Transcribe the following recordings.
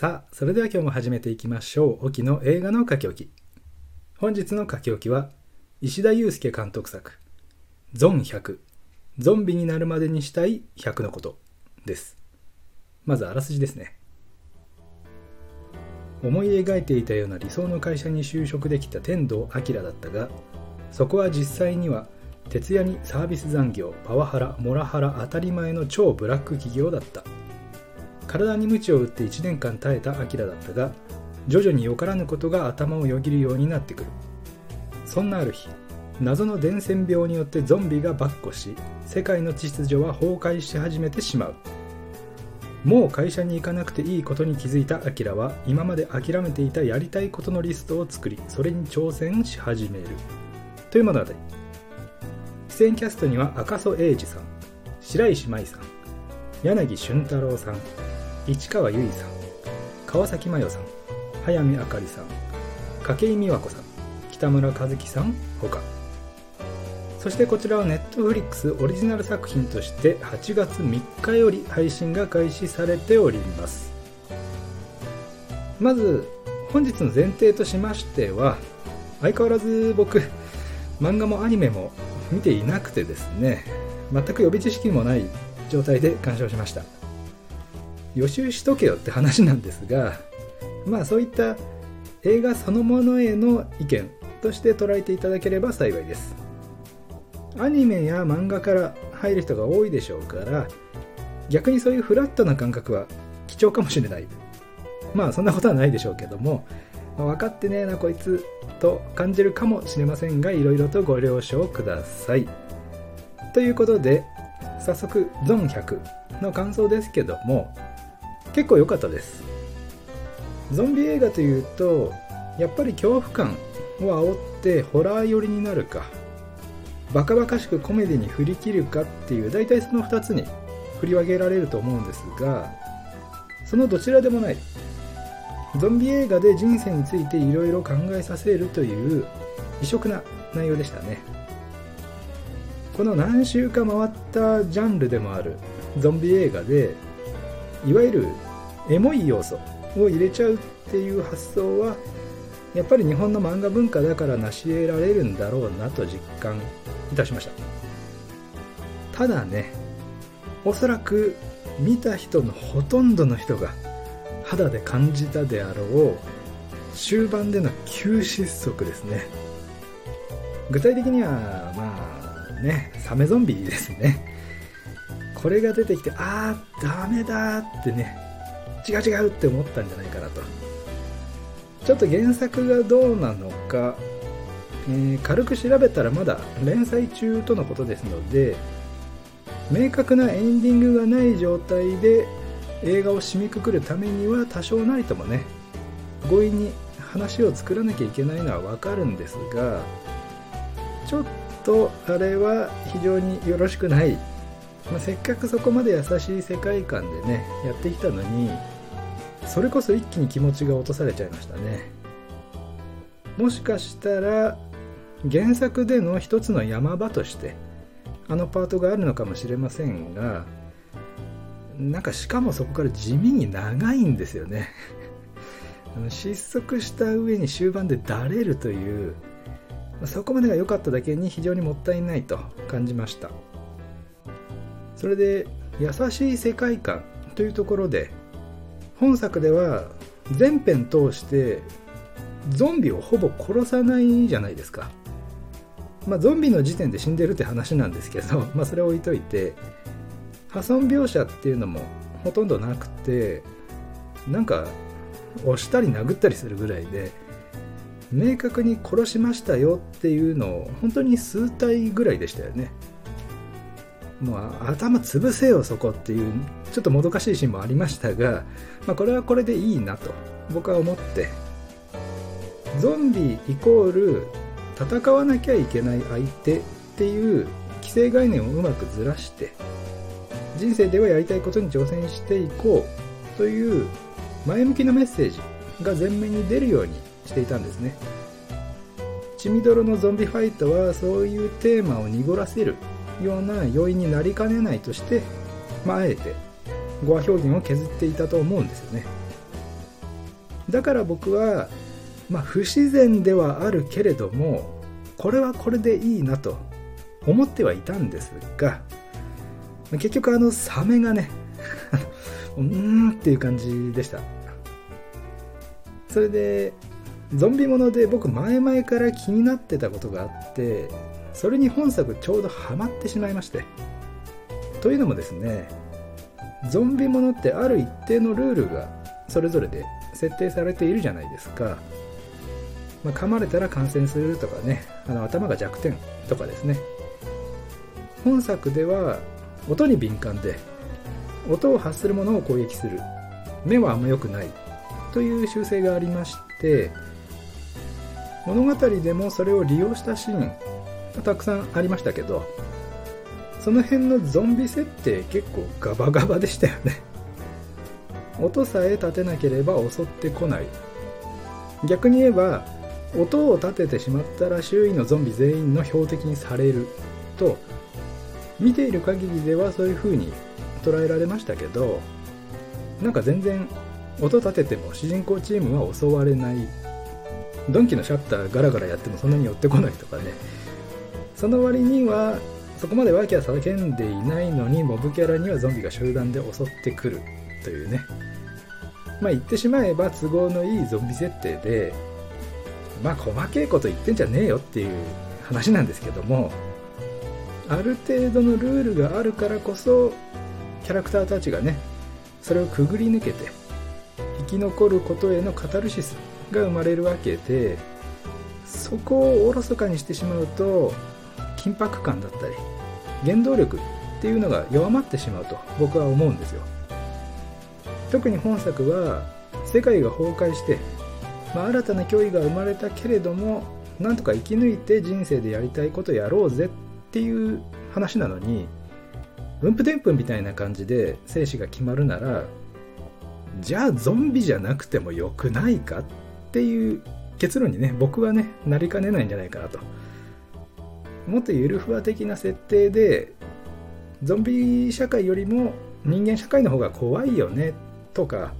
さあそれでは今日も始めていきましょう。沖の映画の書き置き。本日の書き置きは石田祐介監督作「ゾン100ゾンビになるまでにしたい100のこと」です。まずあらすじですね。思い描いていたような理想の会社に就職できた天童明だったがそこは実際には徹夜にサービス残業パワハラモラハラ当たり前の超ブラック企業だった。体に鞭を打って1年間耐えたアキラだったが徐々によからぬことが頭をよぎるようになってくる。そんなある日謎の伝染病によってゾンビが跋扈し世界の秩序は崩壊し始めてしまう。もう会社に行かなくていいことに気づいたアキラは今まで諦めていたやりたいことのリストを作りそれに挑戦し始める。という物語出演キャストには赤楚衛二さん白石麻衣さん柳俊太郎さん市川由衣さん川崎麻世さん早見あかりさん筧美和子さん北村和樹さんほかそしてこちらは Netflix オリジナル作品として8月3日より配信が開始されております。まず本日の前提としましては相変わらず僕漫画もアニメも見ていなくてですね全く予備知識もない状態で鑑賞しました。予習しとけよって話なんですがまあそういった映画そのものへの意見として捉えていただければ幸いです。アニメや漫画から入る人が多いでしょうから逆にそういうフラットな感覚は貴重かもしれない。まあそんなことはないでしょうけども、分かってねえなこいつと感じるかもしれませんがいろいろとご了承ください。ということで早速ゾン100の感想ですけども結構良かったです。ゾンビ映画というとやっぱり恐怖感を煽ってホラー寄りになるかバカバカしくコメディに振り切るかっていう大体その2つに振り分けられると思うんですがそのどちらでもない。ゾンビ映画で人生についていろいろ考えさせるという異色な内容でしたね。この何週か回ったジャンルでもあるゾンビ映画でいわゆるエモい要素を入れちゃうっていう発想はやっぱり日本の漫画文化だから成し得られるんだろうなと実感いたしました。ただねおそらく見た人のほとんどの人が肌で感じたであろう終盤での急失速ですね。具体的にはまあねサメゾンビですね。これが出てきてああダメだってね違う違うって思ったんじゃないかなと。ちょっと原作がどうなのか、えー、軽く調べたらまだ連載中とのことですので明確なエンディングがない状態で映画を締めくくるためには多少なりともね強引に話を作らなきゃいけないのはわかるんですがちょっとあれは非常によろしくない。まあ、せっかくそこまで優しい世界観でねやってきたのにそれこそ一気に気持ちが落とされちゃいましたね。もしかしたら原作での一つの山場としてあのパートがあるのかもしれませんがなんかしかもそこから地味に長いんですよね。失速した上に終盤でだれるというそこまでが良かっただけに非常にもったいないと感じました。それで優しい世界観というところで本作では全編通してゾンビをほぼ殺さないじゃないですか。まあゾンビの時点で死んでるって話なんですけど まあそれ置いといて破損描写っていうのもほとんどなくてなんか押したり殴ったりするぐらいで明確に殺しましたよっていうのを本当に数体ぐらいでしたよね。もう頭潰せよそこっていうちょっともどかしいシーンもありましたが、まあ、これはこれでいいなと僕は思って。ゾンビイコール戦わなきゃいけない相手っていう既成概念をうまくずらして人生ではやりたいことに挑戦していこうという前向きなメッセージが前面に出るようにしていたんですね。血みどろのゾンビファイトはそういうテーマを濁らせるような要因になりかねないとして、まあ、あえて語話表現を削っていたと思うんですよね。だから僕は、まあ、不自然ではあるけれどもこれはこれでいいなと思ってはいたんですが結局あのサメがね うーんっていう感じでした。それでゾンビもので僕前々から気になってたことがあってそれに本作ちょうどハマってしまいまして。というのもですねゾンビものってある一定のルールがそれぞれで設定されているじゃないですか、まあ、噛まれたら感染するとかねあの頭が弱点とかですね。本作では音に敏感で音を発するものを攻撃する。目はあんま良くない。という習性がありまして物語でもそれを利用したシーンたくさんありましたけどその辺のゾンビ設定結構ガバガバでしたよね。音さえ立てなければ襲ってこない。逆に言えば音を立ててしまったら周囲のゾンビ全員の標的にされる。と見ている限りではそういう風に捉えられましたけどなんか全然音立てても主人公チームは襲われない。ドンキのシャッターガラガラやってもそんなに寄ってこないとかね。その割にはそこまでワーキャー叫んでいないのにモブキャラにはゾンビが集団で襲ってくるというね。まあ言ってしまえば都合のいいゾンビ設定でまあ細けいこと言ってんじゃねえよっていう話なんですけどもある程度のルールがあるからこそキャラクターたちがねそれをくぐり抜けて生き残ることへのカタルシスが生まれるわけでそこをおろそかにしてしまうと緊迫感だったり原動力っていうのが弱まってしまうと僕は思うんですよ。特に本作は世界が崩壊して、まあ、新たな脅威が生まれたけれどもなんとか生き抜いて人生でやりたいことやろうぜっていう話なのにうんぷでんぷんみたいな感じで生死が決まるならじゃあゾンビじゃなくてもよくないかっていう結論にね僕はねなりかねないんじゃないかなと。もっとゆるふわ的な設定でゾンビ社会よりも人間社会の方が怖いよねとか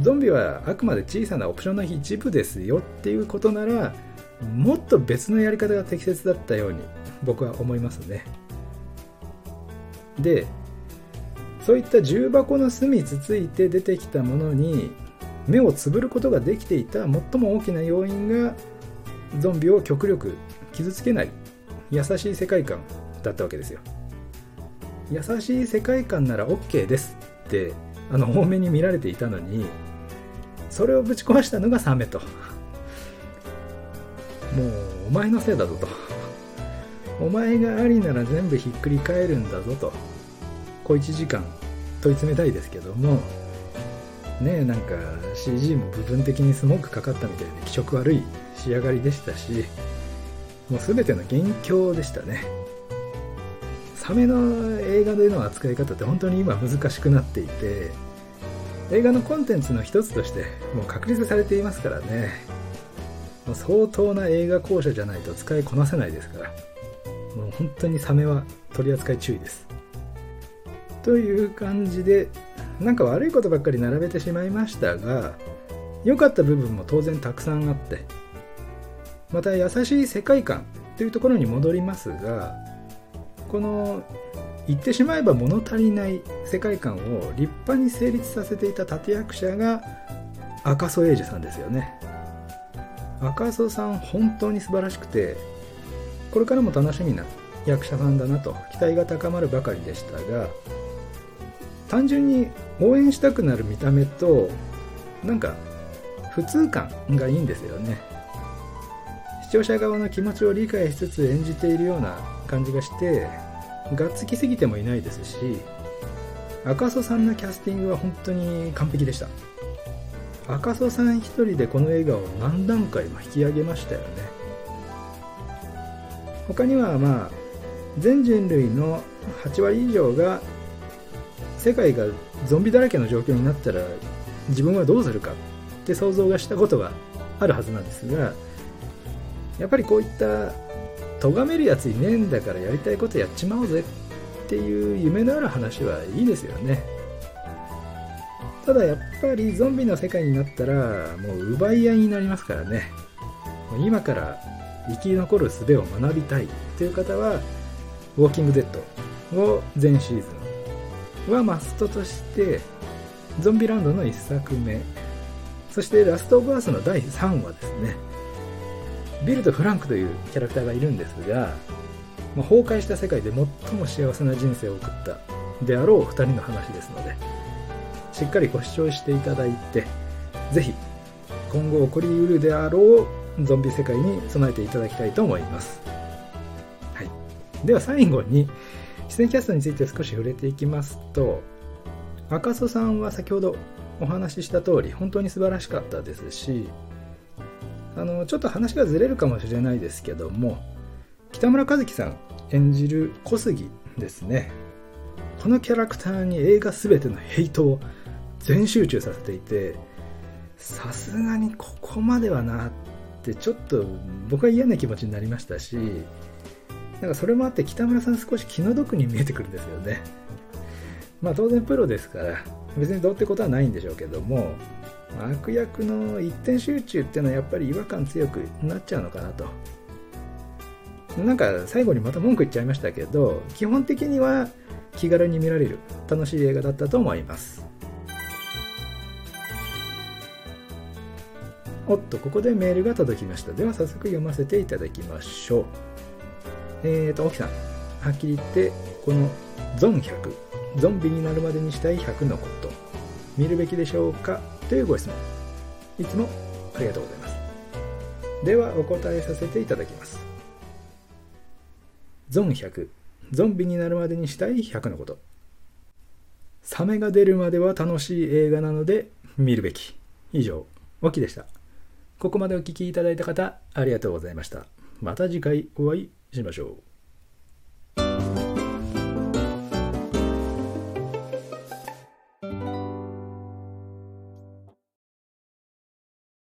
ゾンビはあくまで小さなオプションの一部ですよっていうことならもっと別のやり方が適切だったように僕は思いますね。でそういった重箱の隅つついて出てきたものに目をつぶることができていた最も大きな要因がゾンビを極力傷つけない優しい世界観だったわけですよ。優しい世界観なら OK ですってあの多めに見られていたのにそれをぶち壊したのがサメと。もうお前のせいだぞと。お前がありなら全部ひっくり返るんだぞと。小1時間問い詰めたいですけどもねえなんか CG も部分的にスモークかかったみたいで気色悪い仕上がりでしたしもう全ての元凶でしたね。サメの映画での扱い方って本当に今難しくなっていて映画のコンテンツの一つとしてもう確立されていますからね。もう相当な映画校舎じゃないと使いこなせないですからもう本当にサメは取り扱い注意です。という感じでなんか悪いことばっかり並べてしまいましたが良かった部分も当然たくさんあってまた優しい世界観というところに戻りますがこの言ってしまえば物足りない世界観を立派に成立させていた立役者が赤楚衛二さんですよね。赤楚さん本当に素晴らしくてこれからも楽しみな役者さんだなと期待が高まるばかりでしたが単純に応援したくなる見た目となんか普通感がいいんですよね。視聴者側の気持ちを理解しつつ演じているような感じがしてがっつきすぎてもいないですし赤楚さんのキャスティングは本当に完璧でした。赤楚さん一人でこの映画を何段階も引き上げましたよね。他にはまあ全人類の8割以上が世界がゾンビだらけの状況になったら自分はどうするかって想像がしたことがあるはずなんですがやっぱりこういった咎めるやついねえんだからやりたいことやっちまおうぜっていう夢のある話はいいですよね。ただやっぱりゾンビの世界になったらもう奪い合いになりますからね。今から生き残る術を学びたいという方はウォーキングデッドを全シーズンはマストとしてゾンビランドの1作目。そしてラストオブアースの第3話ですね。ビルとフランクというキャラクターがいるんですが、まあ、崩壊した世界で最も幸せな人生を送ったであろう2人の話ですのでしっかりご視聴していただいてぜひ今後起こりうるであろうゾンビ世界に備えていただきたいと思います、はい、では最後に出演キャストについて少し触れていきますと赤楚さんは先ほどお話しした通り本当に素晴らしかったですしあのちょっと話がずれるかもしれないですけども北村一樹さん演じる小杉ですね。このキャラクターに映画全てのヘイトを全集中させていてさすがにここまではなってちょっと僕は嫌な気持ちになりましたしなんかそれもあって北村さん少し気の毒に見えてくるんですよね。まあ当然プロですから別にどうってことはないんでしょうけども悪役の一点集中っていうのはやっぱり違和感強くなっちゃうのかなと。なんか最後にまた文句言っちゃいましたけど基本的には気軽に見られる楽しい映画だったと思います。おっとここでメールが届きました。では早速読ませていただきましょう。えーと沖さん。はっきり言ってこのゾン100ゾンビになるまでにしたい100のこと。見るべきでしょうか？というご質問。いつもありがとうございます。ではお答えさせていただきます。ゾン100ゾンビになるまでにしたい100のこと。サメが出るまでは楽しい映画なので見るべき。以上オキでした。ここまでお聴きいただいた方ありがとうございました。また次回お会いしましょう。